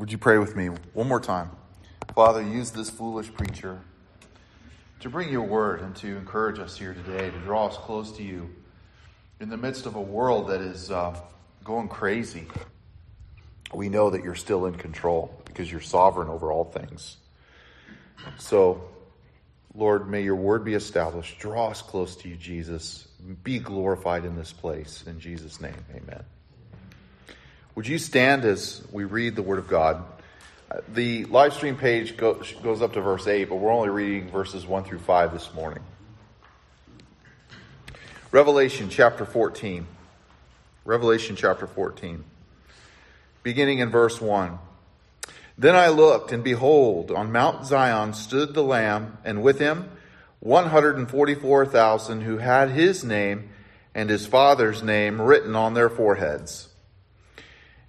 Would you pray with me one more time? Father, use this foolish preacher to bring your word and to encourage us here today, to draw us close to you in the midst of a world that is uh, going crazy. We know that you're still in control because you're sovereign over all things. So, Lord, may your word be established. Draw us close to you, Jesus. Be glorified in this place. In Jesus' name, amen. Would you stand as we read the word of God? Uh, the live stream page goes up to verse 8, but we're only reading verses 1 through 5 this morning. Revelation chapter 14. Revelation chapter 14. Beginning in verse 1. Then I looked, and behold, on Mount Zion stood the Lamb, and with him 144,000 who had his name and his father's name written on their foreheads.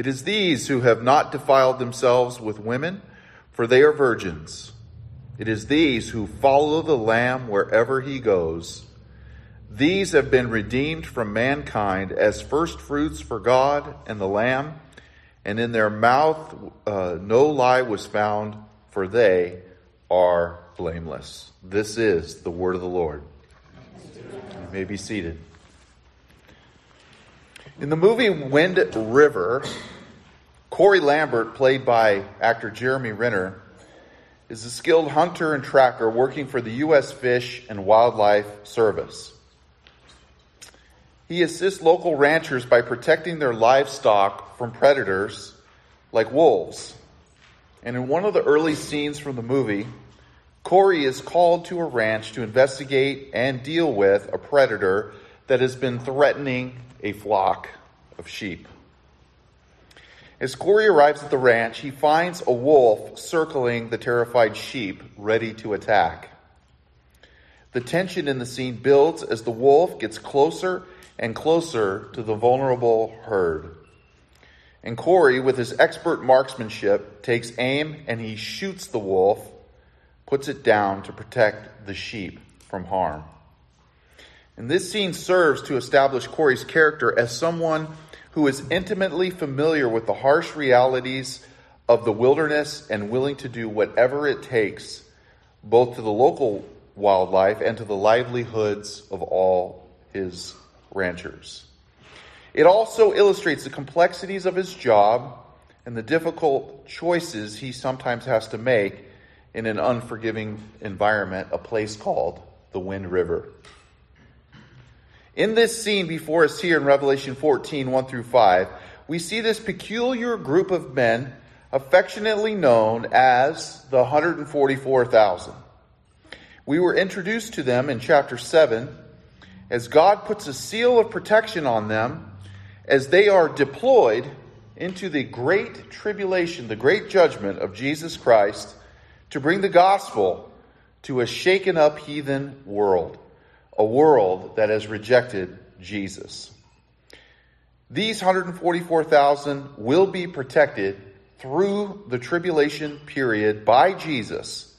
It is these who have not defiled themselves with women, for they are virgins. It is these who follow the Lamb wherever he goes. These have been redeemed from mankind as firstfruits for God and the Lamb, and in their mouth uh, no lie was found, for they are blameless. This is the word of the Lord. You may be seated. In the movie Wind River, Corey Lambert, played by actor Jeremy Renner, is a skilled hunter and tracker working for the U.S. Fish and Wildlife Service. He assists local ranchers by protecting their livestock from predators like wolves. And in one of the early scenes from the movie, Corey is called to a ranch to investigate and deal with a predator that has been threatening a flock of sheep. As Corey arrives at the ranch, he finds a wolf circling the terrified sheep, ready to attack. The tension in the scene builds as the wolf gets closer and closer to the vulnerable herd. And Corey, with his expert marksmanship, takes aim and he shoots the wolf, puts it down to protect the sheep from harm. And this scene serves to establish Corey's character as someone who is intimately familiar with the harsh realities of the wilderness and willing to do whatever it takes, both to the local wildlife and to the livelihoods of all his ranchers. It also illustrates the complexities of his job and the difficult choices he sometimes has to make in an unforgiving environment, a place called the Wind River. In this scene before us here in Revelation 14, 1 through 5, we see this peculiar group of men affectionately known as the 144,000. We were introduced to them in chapter 7 as God puts a seal of protection on them as they are deployed into the great tribulation, the great judgment of Jesus Christ to bring the gospel to a shaken up heathen world a world that has rejected Jesus. These 144,000 will be protected through the tribulation period by Jesus,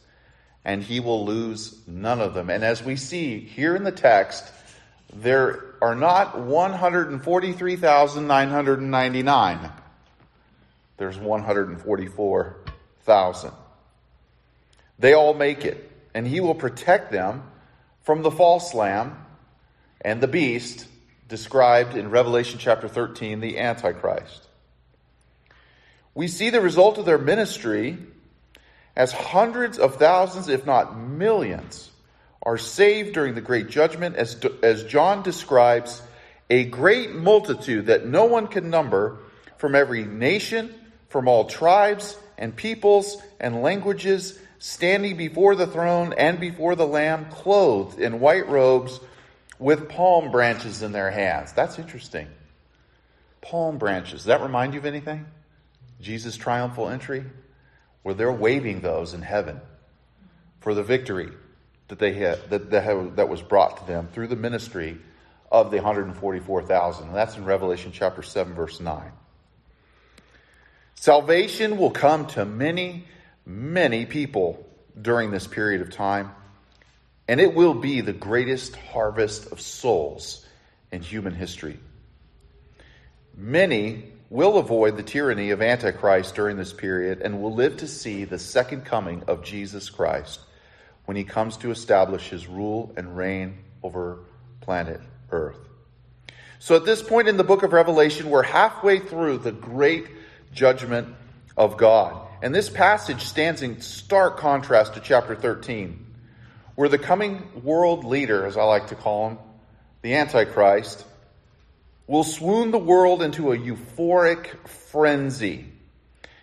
and he will lose none of them. And as we see here in the text, there are not 143,999. There's 144,000. They all make it, and he will protect them from the false lamb and the beast described in Revelation chapter 13, the Antichrist. We see the result of their ministry as hundreds of thousands, if not millions, are saved during the great judgment, as, as John describes a great multitude that no one can number from every nation, from all tribes and peoples and languages standing before the throne and before the Lamb, clothed in white robes with palm branches in their hands. That's interesting. Palm branches. Does that remind you of anything? Jesus' triumphal entry? where they're waving those in heaven for the victory that they had that, that, was brought to them through the ministry of the 144,000. And that's in Revelation chapter 7 verse 9. Salvation will come to many, many people during this period of time, and it will be the greatest harvest of souls in human history. Many will avoid the tyranny of Antichrist during this period and will live to see the second coming of Jesus Christ when he comes to establish his rule and reign over planet Earth. So at this point in the book of Revelation, we're halfway through the great judgment of God. And this passage stands in stark contrast to chapter 13, where the coming world leader, as I like to call him, the Antichrist, will swoon the world into a euphoric frenzy.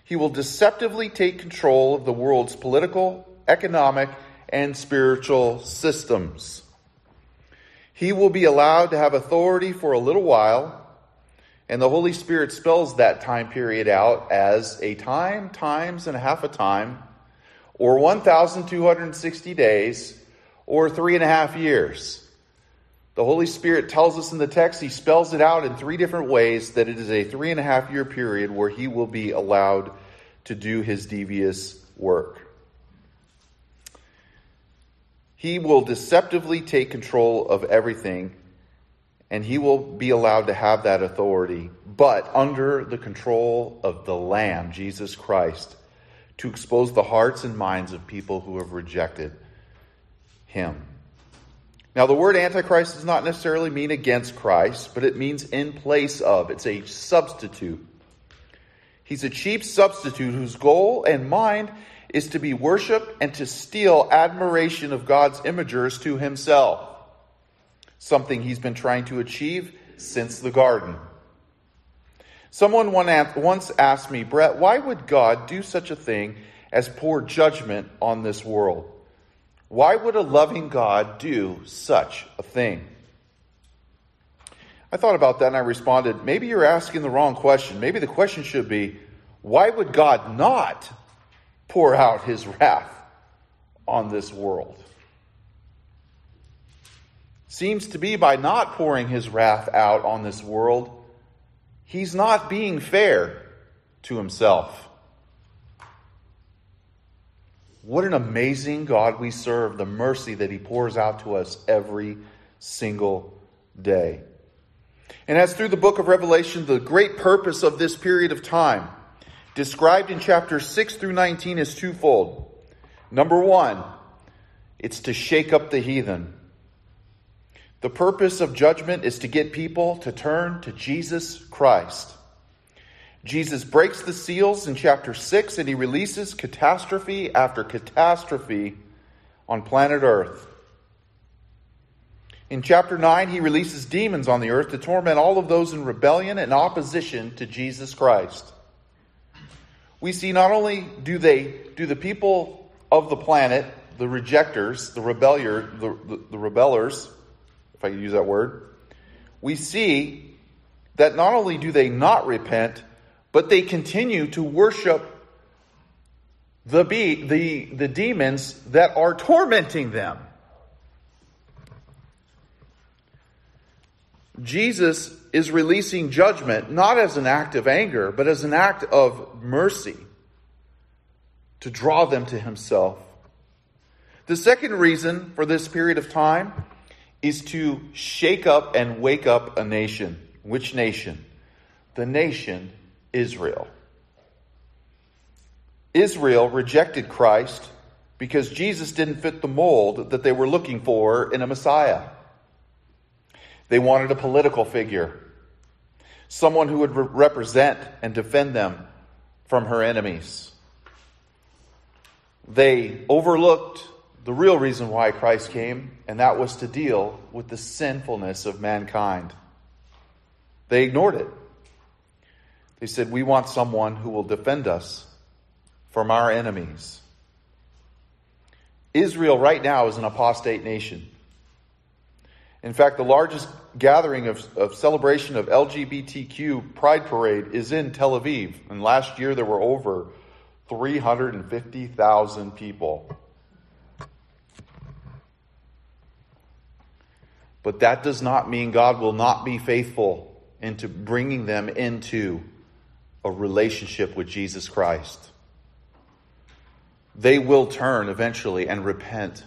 He will deceptively take control of the world's political, economic, and spiritual systems. He will be allowed to have authority for a little while, and the Holy Spirit spells that time period out as a time, times, and a half a time, or 1,260 days, or three and a half years. The Holy Spirit tells us in the text, He spells it out in three different ways that it is a three and a half year period where He will be allowed to do His devious work. He will deceptively take control of everything, and He will be allowed to have that authority, but under the control of the Lamb, Jesus Christ, to expose the hearts and minds of people who have rejected Him. Now, the word Antichrist does not necessarily mean against Christ, but it means in place of. It's a substitute. He's a cheap substitute whose goal and mind is to be worshiped and to steal admiration of God's imagers to himself. Something he's been trying to achieve since the garden. Someone once asked me, Brett, why would God do such a thing as pour judgment on this world? Why would a loving God do such a thing? I thought about that and I responded, maybe you're asking the wrong question. Maybe the question should be, why would God not pour out his wrath on this world? Seems to be by not pouring his wrath out on this world, he's not being fair to himself. What an amazing God we serve, the mercy that He pours out to us every single day. And as through the book of Revelation, the great purpose of this period of time, described in chapters 6 through 19, is twofold. Number one, it's to shake up the heathen. The purpose of judgment is to get people to turn to Jesus Christ. Jesus breaks the seals in chapter 6 and he releases catastrophe after catastrophe on planet Earth. In chapter 9, he releases demons on the earth to torment all of those in rebellion and opposition to Jesus Christ. We see not only do they do the people of the planet, the rejectors, the rebellier, the, the, the rebellers, if I can use that word, we see that not only do they not repent, but they continue to worship the, be- the, the demons that are tormenting them. Jesus is releasing judgment not as an act of anger, but as an act of mercy to draw them to himself. The second reason for this period of time is to shake up and wake up a nation. Which nation? The nation Israel. Israel rejected Christ because Jesus didn't fit the mold that they were looking for in a Messiah. They wanted a political figure, someone who would re- represent and defend them from her enemies. They overlooked the real reason why Christ came, and that was to deal with the sinfulness of mankind. They ignored it. They said, We want someone who will defend us from our enemies. Israel right now is an apostate nation. In fact, the largest gathering of, of celebration of LGBTQ Pride Parade is in Tel Aviv. And last year there were over 350,000 people. But that does not mean God will not be faithful into bringing them into a relationship with Jesus Christ. They will turn eventually and repent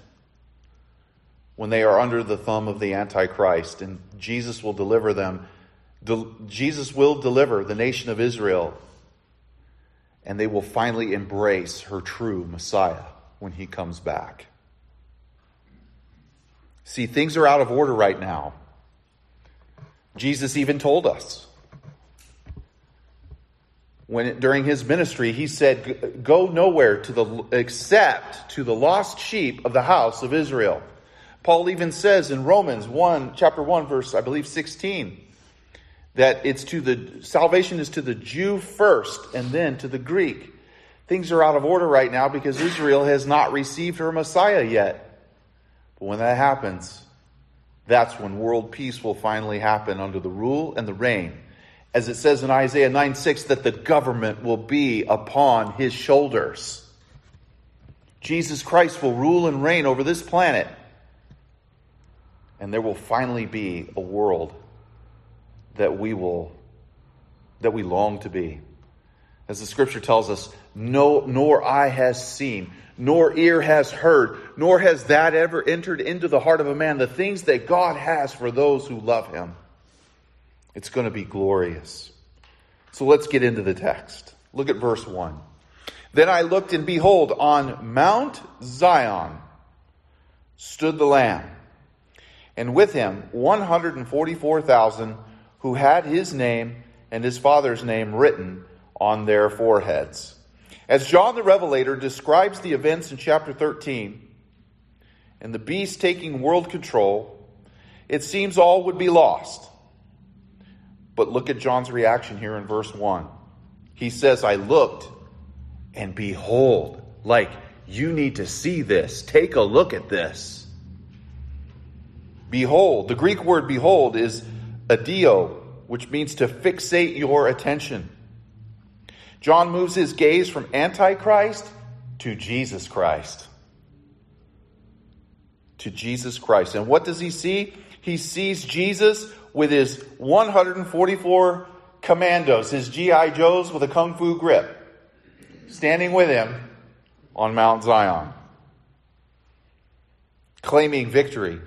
when they are under the thumb of the Antichrist, and Jesus will deliver them. Jesus will deliver the nation of Israel, and they will finally embrace her true Messiah when he comes back. See, things are out of order right now. Jesus even told us when during his ministry he said go nowhere to the except to the lost sheep of the house of Israel. Paul even says in Romans 1 chapter 1 verse I believe 16 that it's to the salvation is to the Jew first and then to the Greek. Things are out of order right now because Israel has not received her Messiah yet. But when that happens, that's when world peace will finally happen under the rule and the reign. As it says in Isaiah 9 6, that the government will be upon his shoulders. Jesus Christ will rule and reign over this planet. And there will finally be a world that we will that we long to be. As the scripture tells us, no nor I has seen, nor ear has heard, nor has that ever entered into the heart of a man, the things that God has for those who love him. It's going to be glorious. So let's get into the text. Look at verse 1. Then I looked, and behold, on Mount Zion stood the Lamb, and with him 144,000 who had his name and his father's name written on their foreheads. As John the Revelator describes the events in chapter 13 and the beast taking world control, it seems all would be lost. But look at John's reaction here in verse 1. He says, I looked and behold, like, you need to see this. Take a look at this. Behold, the Greek word behold is adio, which means to fixate your attention. John moves his gaze from Antichrist to Jesus Christ. To Jesus Christ. And what does he see? He sees Jesus with his 144 commandos, his G.I. Joes with a kung fu grip, standing with him on Mount Zion, claiming victory.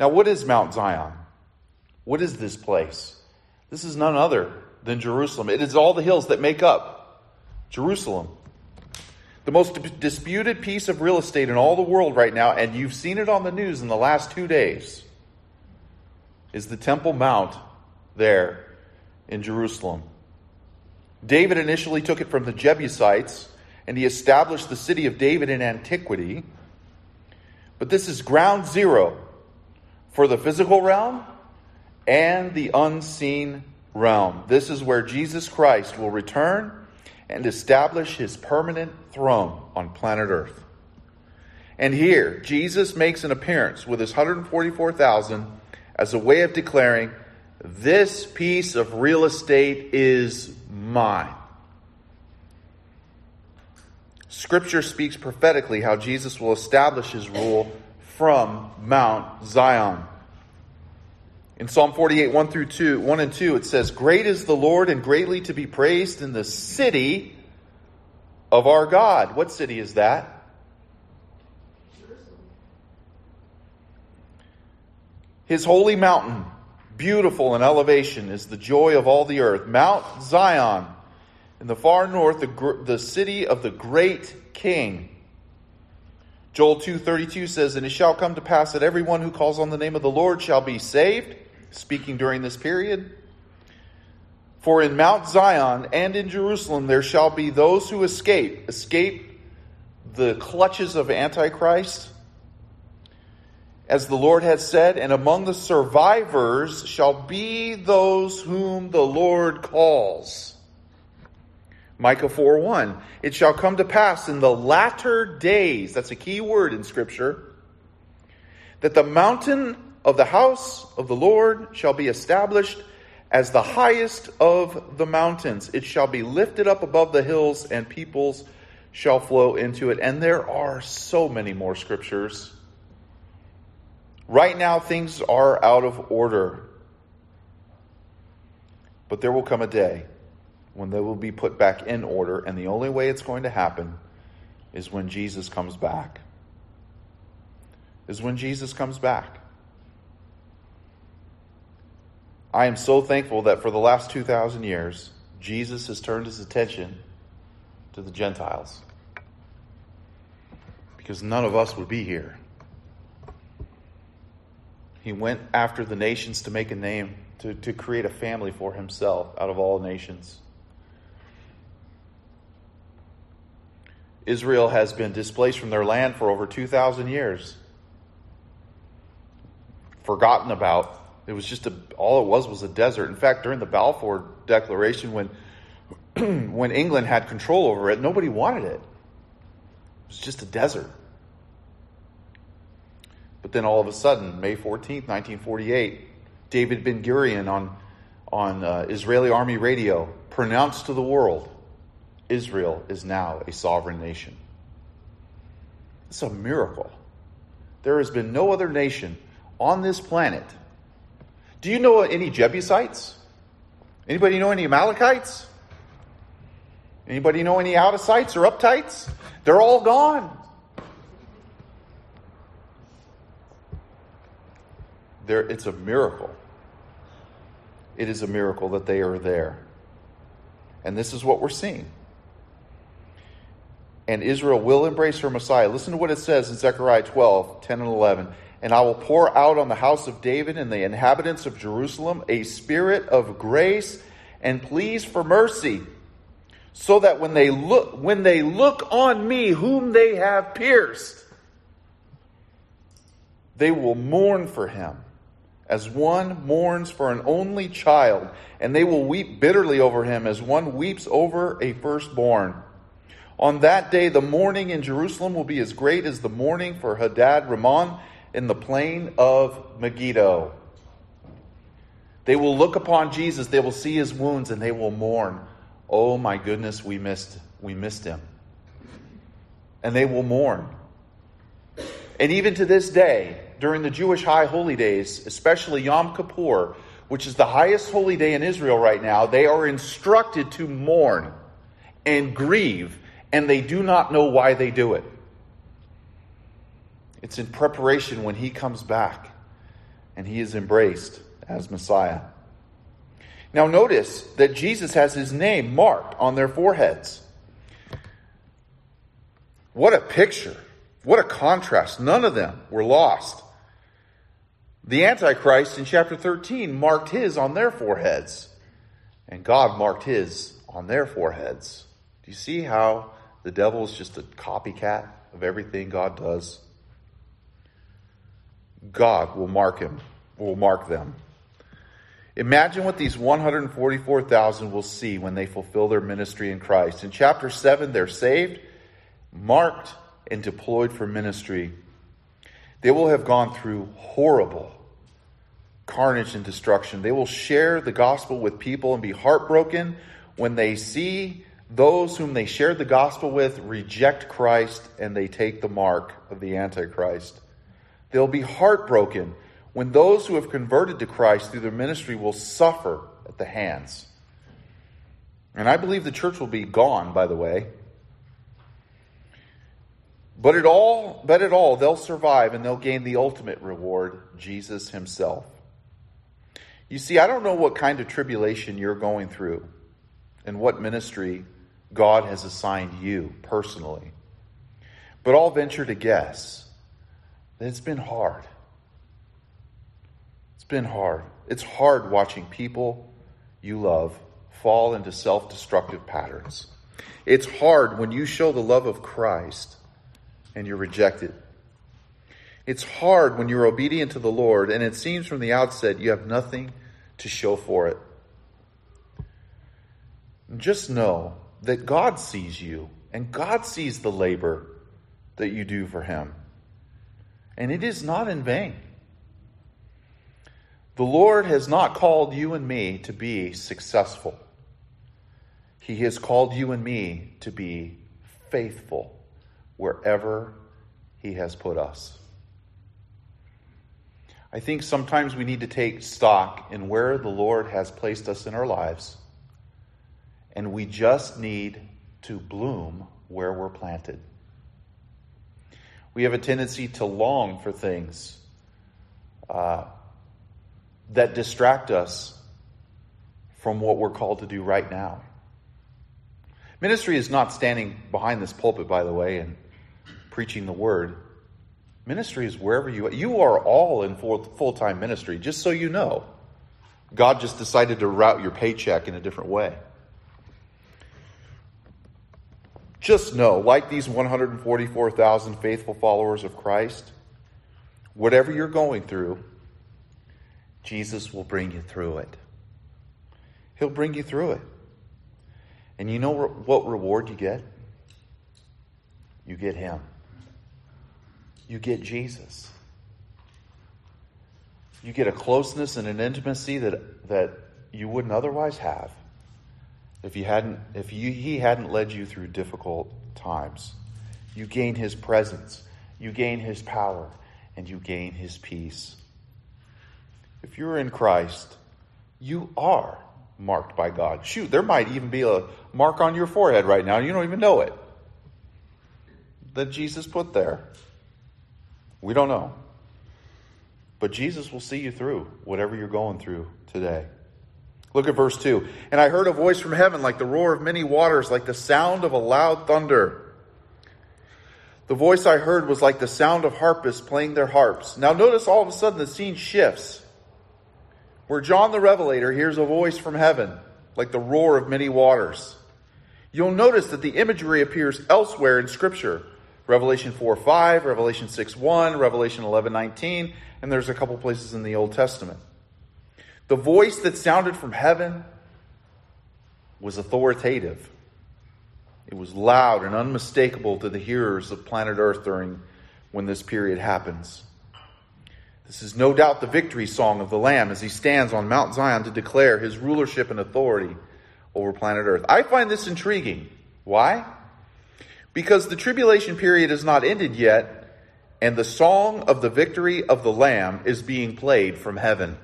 Now, what is Mount Zion? What is this place? This is none other than Jerusalem. It is all the hills that make up Jerusalem. The most disputed piece of real estate in all the world right now, and you've seen it on the news in the last two days, is the Temple Mount there in Jerusalem. David initially took it from the Jebusites, and he established the city of David in antiquity. But this is ground zero for the physical realm and the unseen realm. This is where Jesus Christ will return and establish his permanent throne on planet Earth. And here, Jesus makes an appearance with his 144,000 as a way of declaring, This piece of real estate is mine. Scripture speaks prophetically how Jesus will establish his rule from Mount Zion. In Psalm 48, 1 through 2, 1 and 2, it says, Great is the Lord and greatly to be praised in the city of our God. What city is that? His holy mountain, beautiful in elevation, is the joy of all the earth. Mount Zion, in the far north, the, the city of the great king. Joel 2:32 says, "And it shall come to pass that everyone who calls on the name of the Lord shall be saved." Speaking during this period. For in Mount Zion and in Jerusalem there shall be those who escape, escape the clutches of Antichrist, as the Lord has said, and among the survivors shall be those whom the Lord calls. Micah 4 1. It shall come to pass in the latter days, that's a key word in Scripture, that the mountain of the house of the Lord shall be established as the highest of the mountains. It shall be lifted up above the hills, and peoples shall flow into it. And there are so many more scriptures. Right now, things are out of order. But there will come a day when they will be put back in order, and the only way it's going to happen is when Jesus comes back. Is when Jesus comes back. I am so thankful that for the last 2,000 years, Jesus has turned his attention to the Gentiles. Because none of us would be here. He went after the nations to make a name, to, to create a family for himself out of all nations. Israel has been displaced from their land for over 2,000 years. Forgotten about. It was just a, all it was was a desert. In fact, during the Balfour Declaration, when when England had control over it, nobody wanted it. It was just a desert. But then all of a sudden, May 14th, 1948, David Ben Gurion on, on uh, Israeli army radio pronounced to the world Israel is now a sovereign nation. It's a miracle. There has been no other nation on this planet. Do you know any Jebusites? Anybody know any Amalekites? Anybody know any out of sights or uptights? They're all gone. There, it's a miracle. It is a miracle that they are there. And this is what we're seeing and Israel will embrace her Messiah. Listen to what it says in Zechariah 12, 10 and 11. And I will pour out on the house of David and the inhabitants of Jerusalem a spirit of grace and pleas for mercy, so that when they look, when they look on me, whom they have pierced, they will mourn for him as one mourns for an only child, and they will weep bitterly over him as one weeps over a firstborn. On that day, the mourning in Jerusalem will be as great as the mourning for Hadad Rimmon in the plain of Megiddo. They will look upon Jesus, they will see his wounds, and they will mourn. Oh my goodness, we missed, we missed him. And they will mourn. And even to this day, during the Jewish high holy days, especially Yom Kippur, which is the highest holy day in Israel right now, they are instructed to mourn and grieve and they do not know why they do it. It's in preparation when he comes back and he is embraced as Messiah. Now, notice that Jesus has his name marked on their foreheads. What a picture! What a contrast. None of them were lost. The Antichrist in chapter 13 marked his on their foreheads, and God marked his on their foreheads. Do you see how the devil is just a copycat of everything God does. God will mark him, will mark them. Imagine what these 144,000 will see when they fulfill their ministry in Christ. In chapter 7, they're saved, marked, and deployed for ministry. They will have gone through horrible carnage and destruction. They will share the gospel with people and be heartbroken when they see those whom they shared the gospel with reject Christ and they take the mark of the Antichrist. They'll be heartbroken when those who have converted to Christ through their ministry will suffer at the hands. And I believe the church will be gone, by the way. But at all, but at all, they'll survive and they'll gain the ultimate reward, Jesus himself. You see, I don't know what kind of tribulation you're going through and what ministry God has assigned you personally. But I'll venture to guess it's been hard. It's been hard. It's hard watching people you love fall into self destructive patterns. It's hard when you show the love of Christ and you're rejected. It's hard when you're obedient to the Lord and it seems from the outset you have nothing to show for it. Just know that God sees you and God sees the labor that you do for Him. And it is not in vain. The Lord has not called you and me to be successful. He has called you and me to be faithful wherever He has put us. I think sometimes we need to take stock in where the Lord has placed us in our lives, and we just need to bloom where we're planted. We have a tendency to long for things uh, that distract us from what we're called to do right now. Ministry is not standing behind this pulpit, by the way, and preaching the word. Ministry is wherever you are. You are all in full time ministry, just so you know. God just decided to route your paycheck in a different way. Just know, like these 144,000 faithful followers of Christ, whatever you're going through, Jesus will bring you through it. He'll bring you through it. And you know what reward you get? You get Him. You get Jesus. You get a closeness and an intimacy that, that you wouldn't otherwise have if you hadn't if you, he hadn't led you through difficult times. You gain his presence, you gain his power, and you gain his peace. If you're in Christ, you are marked by God. Shoot, there might even be a mark on your forehead right now. You don't even know it. That Jesus put there. We don't know. But Jesus will see you through whatever you're going through today. Look at verse 2. And I heard a voice from heaven like the roar of many waters, like the sound of a loud thunder. The voice I heard was like the sound of harpists playing their harps. Now notice all of a sudden the scene shifts where John the Revelator hears a voice from heaven, like the roar of many waters. You'll notice that the imagery appears elsewhere in Scripture. Revelation 4 5, Revelation 6 1, Revelation 11 19, and there's a couple places in the Old Testament. The voice that sounded from heaven was authoritative. It was loud and unmistakable to the hearers of planet Earth during when this period happens. This is no doubt the victory song of the Lamb as he stands on Mount Zion to declare his rulership and authority over planet Earth. I find this intriguing. Why? Because the tribulation period is not ended yet, and the song of the victory of the Lamb is being played from heaven.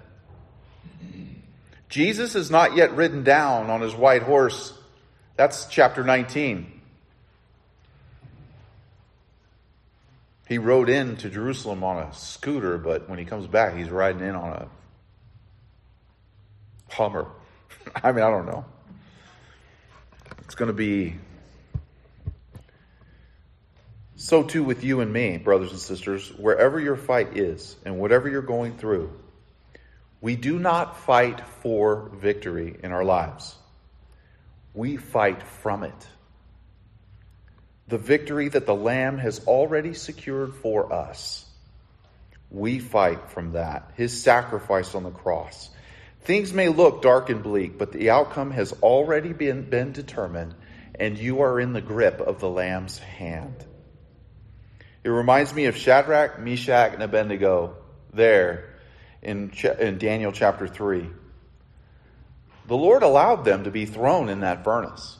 Jesus is not yet ridden down on his white horse. That's chapter 19. He rode into Jerusalem on a scooter, but when he comes back, he's riding in on a Hummer. I mean, I don't know. It's going to be so too with you and me, brothers and sisters, wherever your fight is and whatever you're going through, we do not fight for victory in our lives. We fight from it the victory that the Lamb has already secured for us. We fight from that, his sacrifice on the cross. Things may look dark and bleak, but the outcome has already been, been determined, and you are in the grip of the Lamb's hand. It reminds me of Shadrach, Meshach, and Abednego there in, in Daniel chapter 3. The Lord allowed them to be thrown in that furnace.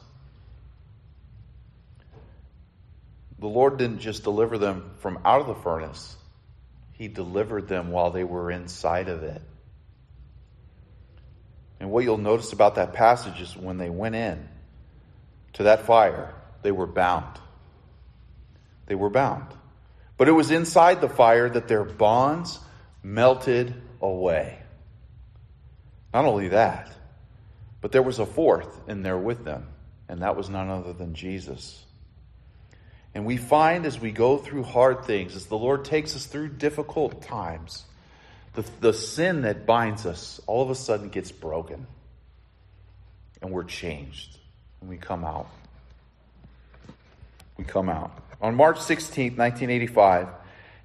the Lord didn't just deliver them from out of the furnace, He delivered them while they were inside of it. And what you'll notice about that passage is when they went in to that fire, they were bound. They were bound. But it was inside the fire that their bonds melted away. Not only that, but there was a fourth in there with them, and that was none other than Jesus. And we find as we go through hard things, as the Lord takes us through difficult times, the, the sin that binds us all of a sudden gets broken. And we're changed. And we come out. We come out. On March 16th, 1985,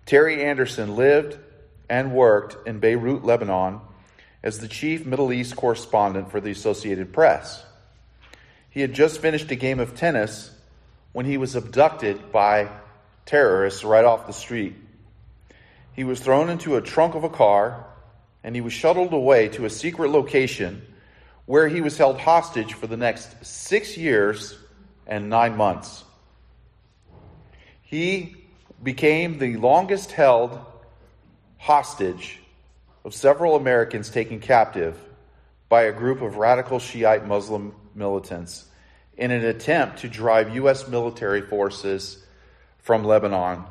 Terry Anderson lived and worked in Beirut, Lebanon, as the chief Middle East correspondent for the Associated Press. He had just finished a game of tennis when he was abducted by terrorists right off the street. He was thrown into a trunk of a car, and he was shuttled away to a secret location where he was held hostage for the next six years and nine months. He became the longest held hostage of several Americans taken captive by a group of radical Shiite Muslim militants in an attempt to drive U.S. military forces from Lebanon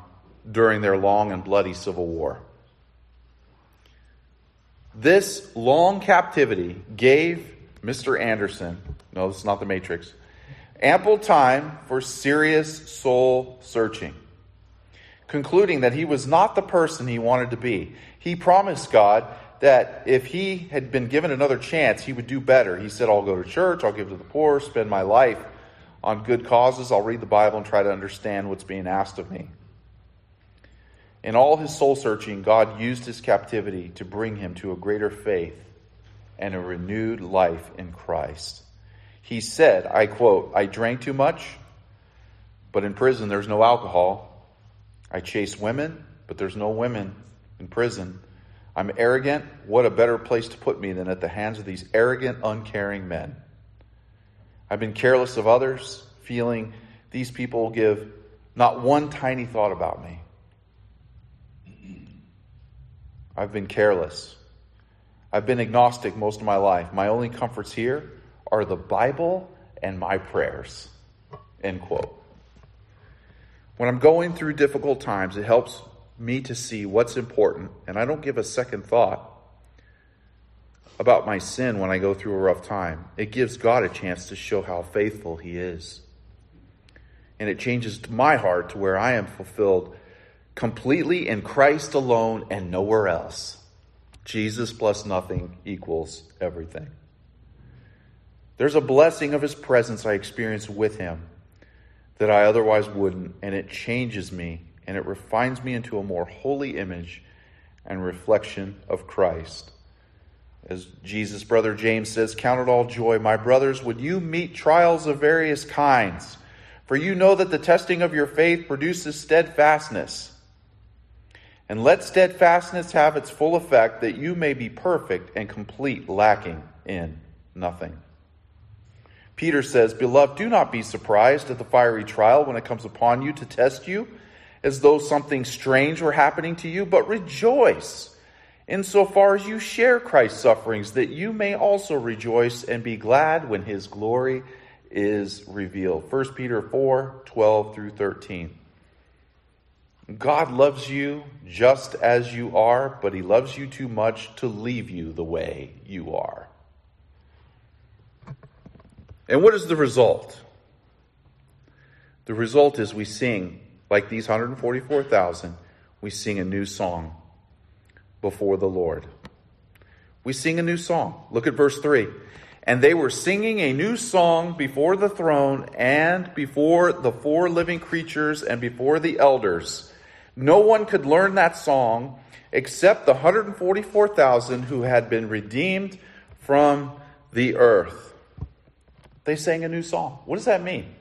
during their long and bloody civil war. This long captivity gave Mr. Anderson, no, this is not the Matrix, ample time for serious soul searching. Concluding that he was not the person he wanted to be, he promised God that if he had been given another chance, he would do better. He said, I'll go to church, I'll give to the poor, spend my life on good causes, I'll read the Bible and try to understand what's being asked of me. In all his soul searching, God used his captivity to bring him to a greater faith and a renewed life in Christ. He said, I quote, I drank too much, but in prison there's no alcohol. I chase women, but there's no women in prison. I'm arrogant. What a better place to put me than at the hands of these arrogant, uncaring men. I've been careless of others, feeling these people give not one tiny thought about me. I've been careless. I've been agnostic most of my life. My only comforts here are the Bible and my prayers. End quote. When I'm going through difficult times, it helps me to see what's important, and I don't give a second thought about my sin when I go through a rough time. It gives God a chance to show how faithful He is. And it changes my heart to where I am fulfilled completely in Christ alone and nowhere else. Jesus plus nothing equals everything. There's a blessing of His presence I experience with Him that I otherwise wouldn't, and it changes me and it refines me into a more holy image and reflection of Christ. As Jesus' brother James says, Count it all joy, my brothers, when you meet trials of various kinds, for you know that the testing of your faith produces steadfastness. And let steadfastness have its full effect, that you may be perfect and complete, lacking in nothing. Peter says, Beloved, do not be surprised at the fiery trial when it comes upon you to test you, as though something strange were happening to you, but rejoice insofar as you share Christ's sufferings, that you may also rejoice and be glad when his glory is revealed. 1 Peter 4 12 through 13. God loves you just as you are, but He loves you too much to leave you the way you are. And what is the result? The result is we sing, like these 144,000, we sing a new song before the Lord. We sing a new song. Look at verse 3. And they were singing a new song before the throne and before the four living creatures and before the elders. No one could learn that song except the 144,000 who had been redeemed from the earth. They sang a new song. What does that mean?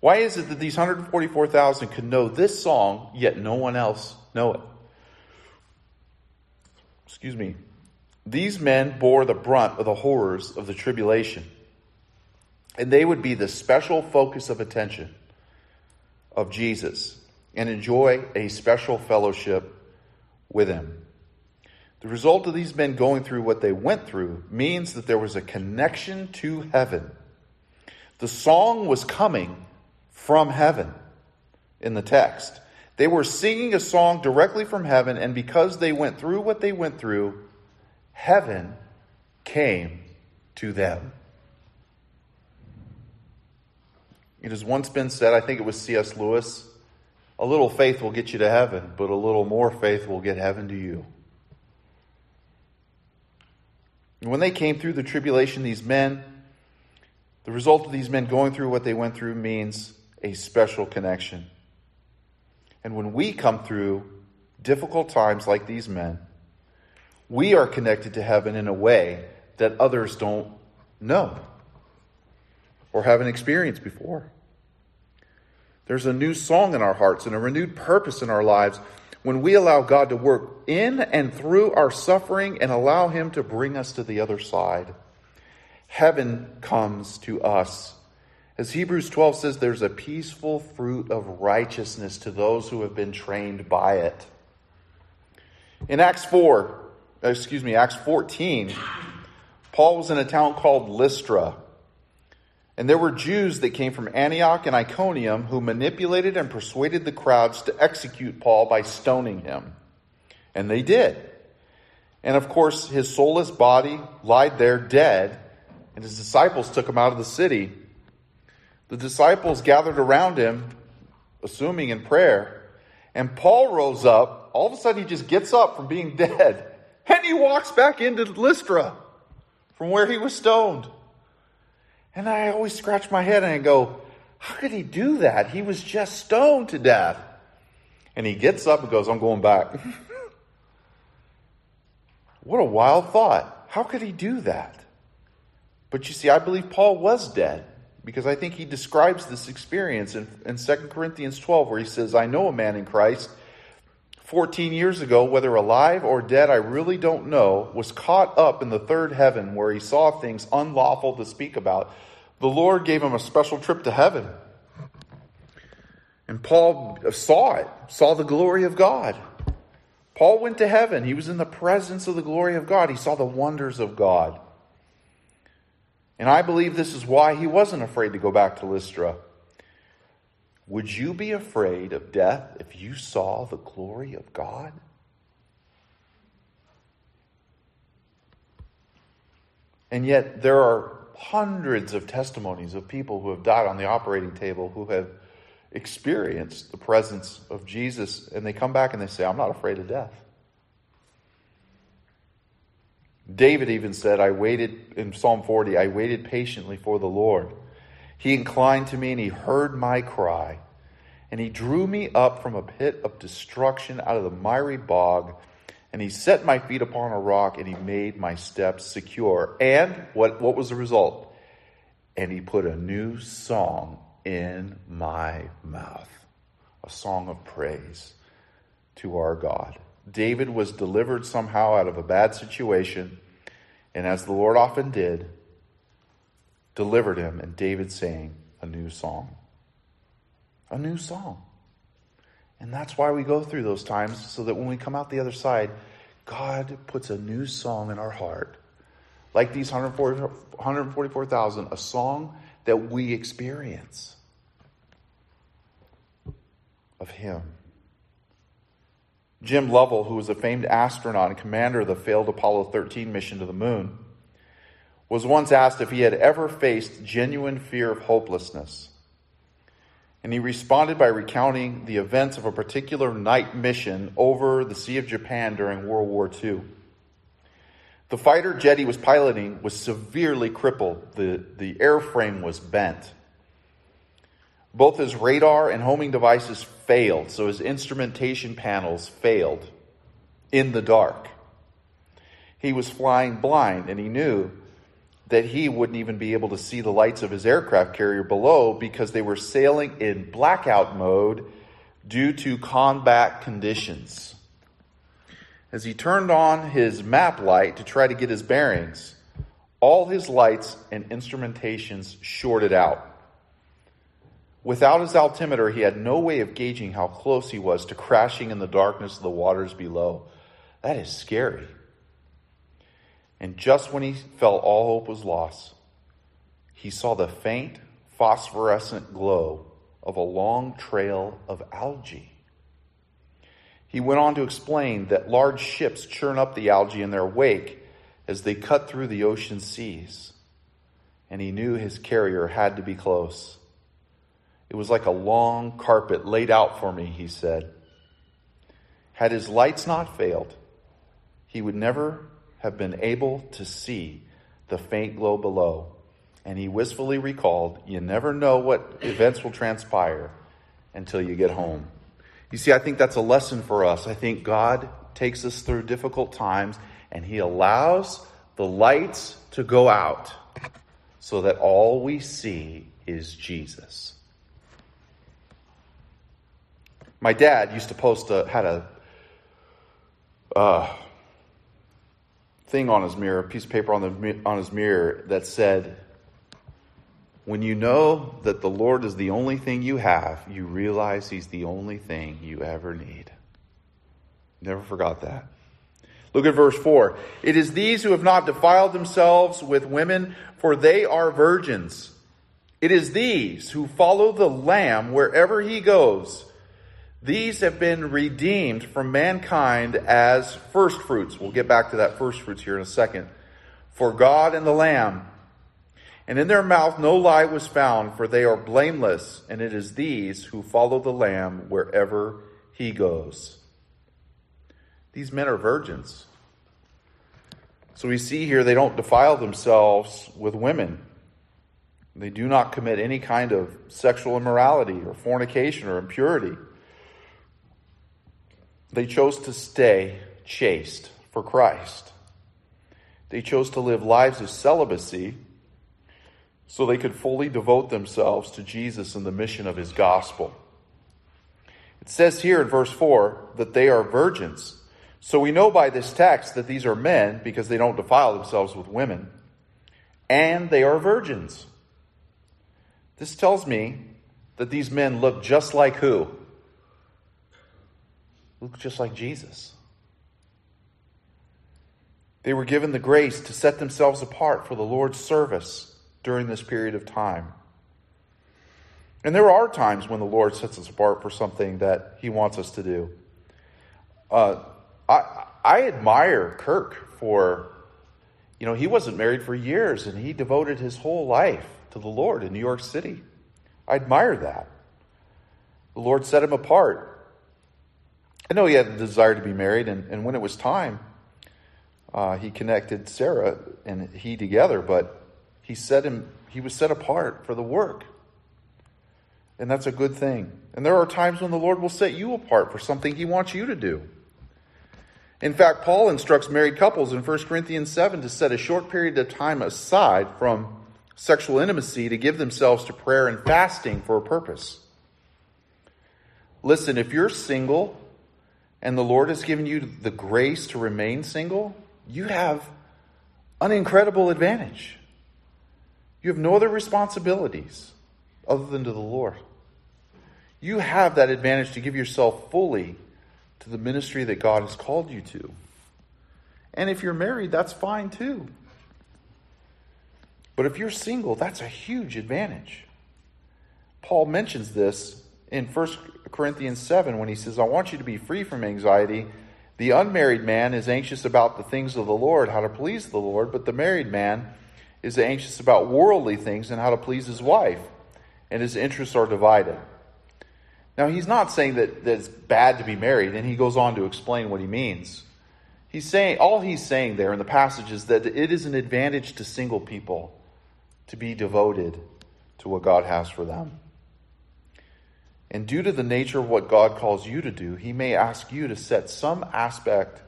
Why is it that these 144,000 could know this song, yet no one else know it? Excuse me. These men bore the brunt of the horrors of the tribulation, and they would be the special focus of attention of Jesus and enjoy a special fellowship with Him. The result of these men going through what they went through means that there was a connection to heaven. The song was coming from heaven in the text. They were singing a song directly from heaven, and because they went through what they went through, heaven came to them. It has once been said, I think it was C.S. Lewis, a little faith will get you to heaven, but a little more faith will get heaven to you. When they came through the tribulation, these men, the result of these men going through what they went through means a special connection. And when we come through difficult times like these men, we are connected to heaven in a way that others don't know or haven't experienced before. There's a new song in our hearts and a renewed purpose in our lives when we allow God to work in and through our suffering and allow Him to bring us to the other side. Heaven comes to us. As Hebrews 12 says, there's a peaceful fruit of righteousness to those who have been trained by it. In Acts 4, excuse me, Acts 14, Paul was in a town called Lystra. And there were Jews that came from Antioch and Iconium who manipulated and persuaded the crowds to execute Paul by stoning him. And they did. And of course, his soulless body lied there dead, and his disciples took him out of the city. The disciples gathered around him, assuming in prayer, and Paul rose up. All of a sudden, he just gets up from being dead, and he walks back into Lystra from where he was stoned. And I always scratch my head and I go, how could he do that? He was just stoned to death. And he gets up and goes, I'm going back. what a wild thought. How could he do that? But you see, I believe Paul was dead because I think he describes this experience in, in 2 Corinthians 12, where he says, I know a man in Christ 14 years ago, whether alive or dead, I really don't know, was caught up in the third heaven where he saw things unlawful to speak about. The Lord gave him a special trip to heaven. And Paul saw it, saw the glory of God. Paul went to heaven. He was in the presence of the glory of God. He saw the wonders of God. And I believe this is why he wasn't afraid to go back to Lystra. Would you be afraid of death if you saw the glory of God? And yet, there are hundreds of testimonies of people who have died on the operating table who have experienced the presence of Jesus, and they come back and they say, I'm not afraid of death. David even said, I waited in Psalm 40, I waited patiently for the Lord. He inclined to me and he heard my cry. And he drew me up from a pit of destruction out of the miry bog. And he set my feet upon a rock and he made my steps secure. And what, what was the result? And he put a new song in my mouth a song of praise to our God. David was delivered somehow out of a bad situation. And as the Lord often did, delivered him, and David sang a new song. A new song. And that's why we go through those times, so that when we come out the other side, God puts a new song in our heart. Like these 144,000, a song that we experience of Him. Jim Lovell, who was a famed astronaut and commander of the failed Apollo 13 mission to the moon, was once asked if he had ever faced genuine fear of hopelessness. And he responded by recounting the events of a particular night mission over the Sea of Japan during World War II. The fighter jet he was piloting was severely crippled. The, the airframe was bent. Both his radar and homing devices failed, so his instrumentation panels failed in the dark. He was flying blind, and he knew that he wouldn't even be able to see the lights of his aircraft carrier below because they were sailing in blackout mode due to combat conditions. As he turned on his map light to try to get his bearings, all his lights and instrumentations shorted out. Without his altimeter, he had no way of gauging how close he was to crashing in the darkness of the waters below. That is scary. And just when he felt all hope was lost, he saw the faint phosphorescent glow of a long trail of algae. He went on to explain that large ships churn up the algae in their wake as they cut through the ocean seas. And he knew his carrier had to be close. It was like a long carpet laid out for me, he said. Had his lights not failed, he would never have been able to see the faint glow below. And he wistfully recalled, You never know what events will transpire until you get home. You see, I think that's a lesson for us. I think God takes us through difficult times and he allows the lights to go out so that all we see is Jesus. My dad used to post a, had a uh, thing on his mirror, a piece of paper on, the, on his mirror that said, When you know that the Lord is the only thing you have, you realize He's the only thing you ever need. Never forgot that. Look at verse 4. It is these who have not defiled themselves with women, for they are virgins. It is these who follow the Lamb wherever he goes. These have been redeemed from mankind as firstfruits. We'll get back to that firstfruits here in a second. For God and the Lamb. And in their mouth no lie was found, for they are blameless, and it is these who follow the Lamb wherever he goes. These men are virgins. So we see here they don't defile themselves with women. They do not commit any kind of sexual immorality or fornication or impurity. They chose to stay chaste for Christ. They chose to live lives of celibacy so they could fully devote themselves to Jesus and the mission of his gospel. It says here in verse 4 that they are virgins. So we know by this text that these are men because they don't defile themselves with women, and they are virgins. This tells me that these men look just like who? Look just like Jesus. They were given the grace to set themselves apart for the Lord's service during this period of time. And there are times when the Lord sets us apart for something that He wants us to do. Uh, I, I admire Kirk for, you know, he wasn't married for years and he devoted his whole life to the Lord in New York City. I admire that. The Lord set him apart. I know he had a desire to be married, and, and when it was time, uh, he connected Sarah and he together, but he set him he was set apart for the work. And that's a good thing. And there are times when the Lord will set you apart for something he wants you to do. In fact, Paul instructs married couples in 1 Corinthians 7 to set a short period of time aside from sexual intimacy to give themselves to prayer and fasting for a purpose. Listen, if you're single and the Lord has given you the grace to remain single, you have an incredible advantage. You have no other responsibilities other than to the Lord. You have that advantage to give yourself fully to the ministry that God has called you to. And if you're married, that's fine too. But if you're single, that's a huge advantage. Paul mentions this in 1 Corinthians 7 when he says, I want you to be free from anxiety. The unmarried man is anxious about the things of the Lord, how to please the Lord, but the married man is anxious about worldly things and how to please his wife, and his interests are divided. Now, he's not saying that, that it's bad to be married, and he goes on to explain what he means. He's saying, all he's saying there in the passage is that it is an advantage to single people to be devoted to what God has for them. And due to the nature of what God calls you to do, he may ask you to set some aspect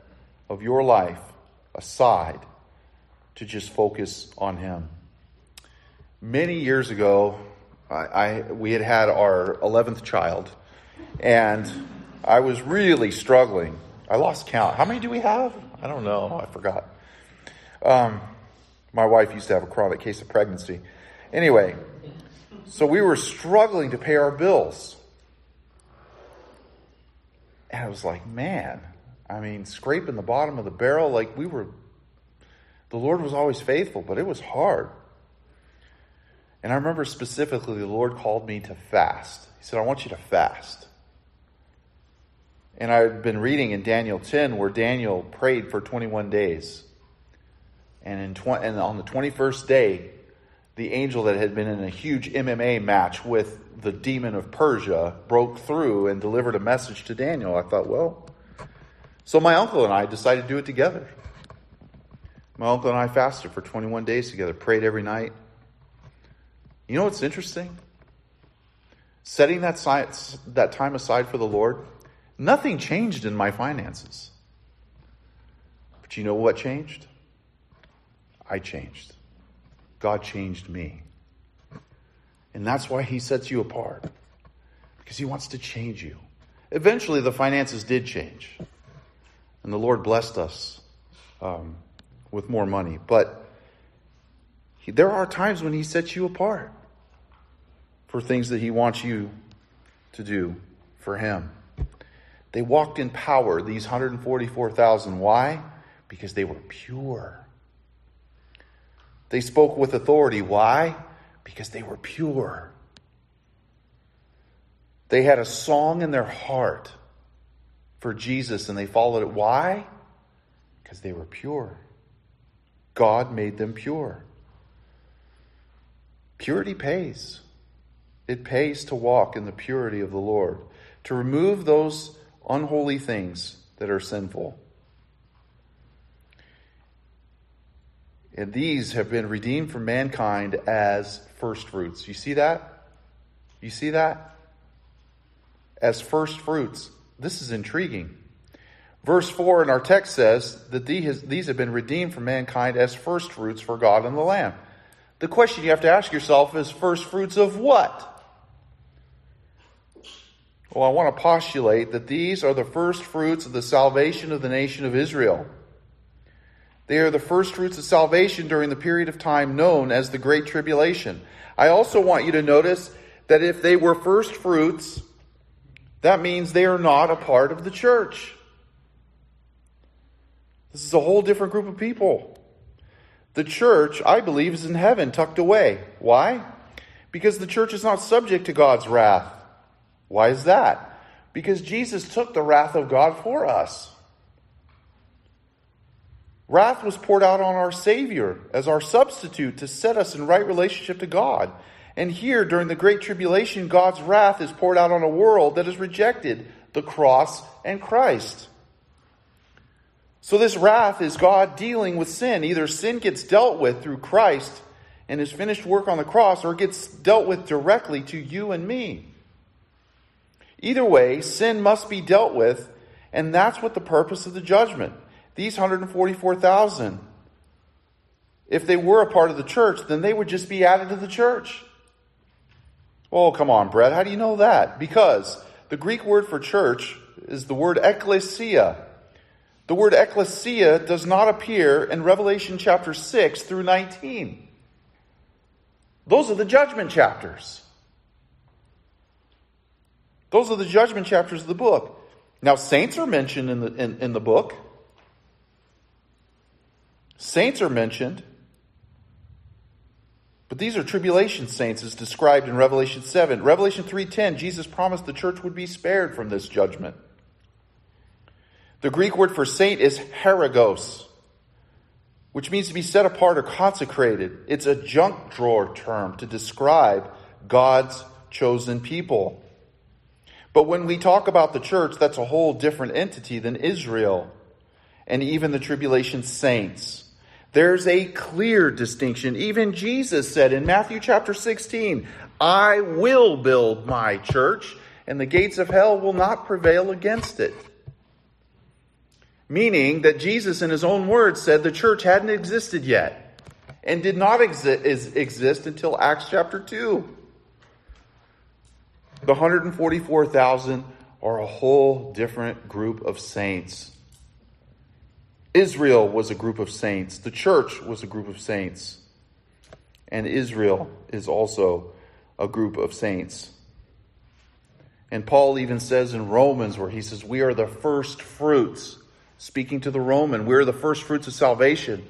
of your life aside to just focus on him. Many years ago, I, I, we had had our 11th child, and I was really struggling. I lost count. How many do we have? I don't know. I forgot. Um, my wife used to have a chronic case of pregnancy. Anyway, so we were struggling to pay our bills. And I was like, man, I mean, scraping the bottom of the barrel, like we were, the Lord was always faithful, but it was hard. And I remember specifically the Lord called me to fast. He said, I want you to fast. And I've been reading in Daniel 10 where Daniel prayed for 21 days. And, in tw- and on the 21st day, the angel that had been in a huge MMA match with the demon of Persia broke through and delivered a message to Daniel. I thought, well, so my uncle and I decided to do it together. My uncle and I fasted for 21 days together, prayed every night. You know what's interesting? Setting that, that time aside for the Lord Nothing changed in my finances. But you know what changed? I changed. God changed me. And that's why He sets you apart, because He wants to change you. Eventually, the finances did change. And the Lord blessed us um, with more money. But he, there are times when He sets you apart for things that He wants you to do for Him. They walked in power, these 144,000. Why? Because they were pure. They spoke with authority. Why? Because they were pure. They had a song in their heart for Jesus and they followed it. Why? Because they were pure. God made them pure. Purity pays. It pays to walk in the purity of the Lord, to remove those unholy things that are sinful. And these have been redeemed from mankind as first fruits. You see that? You see that? As first fruits. This is intriguing. Verse 4 in our text says that these have been redeemed from mankind as first fruits for God and the Lamb. The question you have to ask yourself is first fruits of what? Well, I want to postulate that these are the first fruits of the salvation of the nation of Israel. They are the first fruits of salvation during the period of time known as the Great Tribulation. I also want you to notice that if they were first fruits, that means they are not a part of the church. This is a whole different group of people. The church, I believe, is in heaven, tucked away. Why? Because the church is not subject to God's wrath. Why is that? Because Jesus took the wrath of God for us. Wrath was poured out on our Savior as our substitute to set us in right relationship to God. And here, during the Great Tribulation, God's wrath is poured out on a world that has rejected the cross and Christ. So, this wrath is God dealing with sin. Either sin gets dealt with through Christ and his finished work on the cross, or it gets dealt with directly to you and me. Either way, sin must be dealt with, and that's what the purpose of the judgment. These 144,000, if they were a part of the church, then they would just be added to the church. Oh, come on, Brett. How do you know that? Because the Greek word for church is the word ecclesia. The word ecclesia does not appear in Revelation chapter 6 through 19. Those are the judgment chapters. Those are the judgment chapters of the book. Now, saints are mentioned in the, in, in the book. Saints are mentioned. But these are tribulation saints as described in Revelation 7. Revelation 3:10, Jesus promised the church would be spared from this judgment. The Greek word for saint is hagios, which means to be set apart or consecrated. It's a junk drawer term to describe God's chosen people. But when we talk about the church, that's a whole different entity than Israel and even the tribulation saints. There's a clear distinction. Even Jesus said in Matthew chapter 16, I will build my church, and the gates of hell will not prevail against it. Meaning that Jesus, in his own words, said the church hadn't existed yet and did not exi- exist until Acts chapter 2. The 144,000 are a whole different group of saints. Israel was a group of saints. The church was a group of saints. And Israel is also a group of saints. And Paul even says in Romans, where he says, We are the first fruits, speaking to the Roman, we are the first fruits of salvation.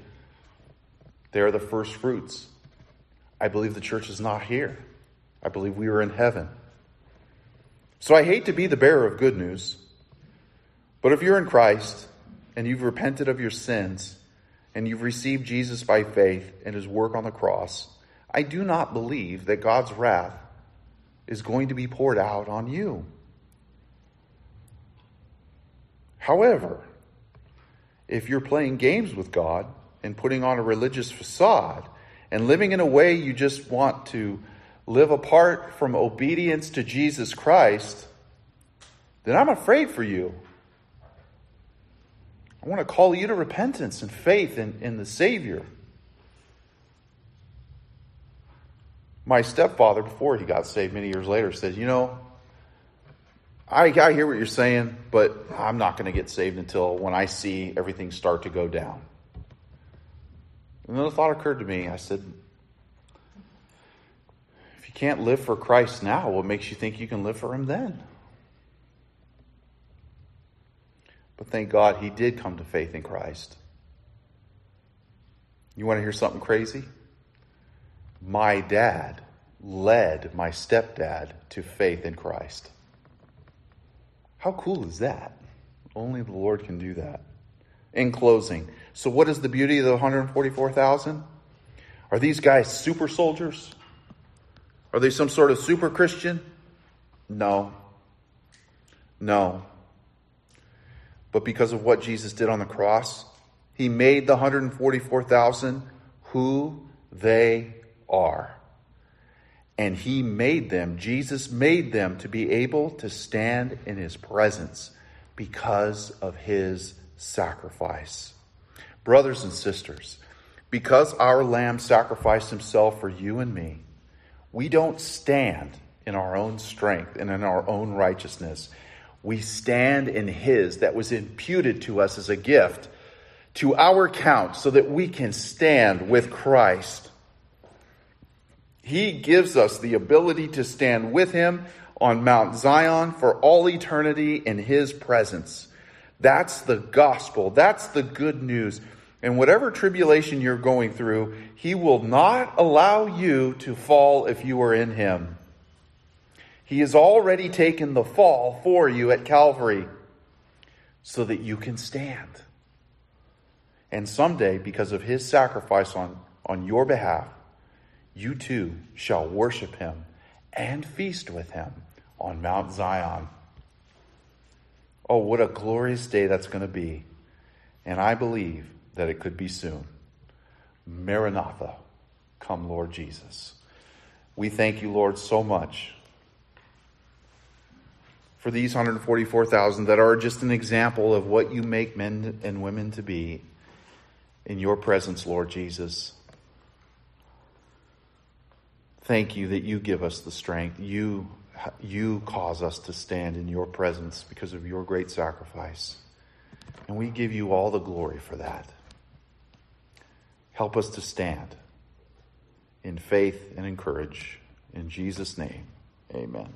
They are the first fruits. I believe the church is not here. I believe we are in heaven. So I hate to be the bearer of good news, but if you're in Christ and you've repented of your sins and you've received Jesus by faith and his work on the cross, I do not believe that God's wrath is going to be poured out on you. However, if you're playing games with God and putting on a religious facade and living in a way you just want to live apart from obedience to Jesus Christ, then I'm afraid for you. I want to call you to repentance and faith in, in the Savior. My stepfather, before he got saved many years later, said, You know, I, I hear what you're saying, but I'm not going to get saved until when I see everything start to go down. And then a thought occurred to me. I said, if you can't live for Christ now, what makes you think you can live for Him then? But thank God He did come to faith in Christ. You want to hear something crazy? My dad led my stepdad to faith in Christ. How cool is that? Only the Lord can do that. In closing, so what is the beauty of the 144,000? Are these guys super soldiers? Are they some sort of super Christian? No. No. But because of what Jesus did on the cross, he made the 144,000 who they are. And he made them, Jesus made them to be able to stand in his presence because of his sacrifice. Brothers and sisters, because our Lamb sacrificed himself for you and me, we don't stand in our own strength and in our own righteousness. We stand in his that was imputed to us as a gift to our account so that we can stand with Christ. He gives us the ability to stand with him on Mount Zion for all eternity in his presence. That's the gospel. That's the good news. And whatever tribulation you're going through, he will not allow you to fall if you are in him. He has already taken the fall for you at Calvary so that you can stand. And someday, because of his sacrifice on, on your behalf, you too shall worship him and feast with him on Mount Zion. Oh, what a glorious day that's going to be. And I believe that it could be soon. Maranatha, come, Lord Jesus. We thank you, Lord, so much for these 144,000 that are just an example of what you make men and women to be in your presence, Lord Jesus. Thank you that you give us the strength. You, you cause us to stand in your presence because of your great sacrifice. And we give you all the glory for that. Help us to stand in faith and in courage. In Jesus' name, amen.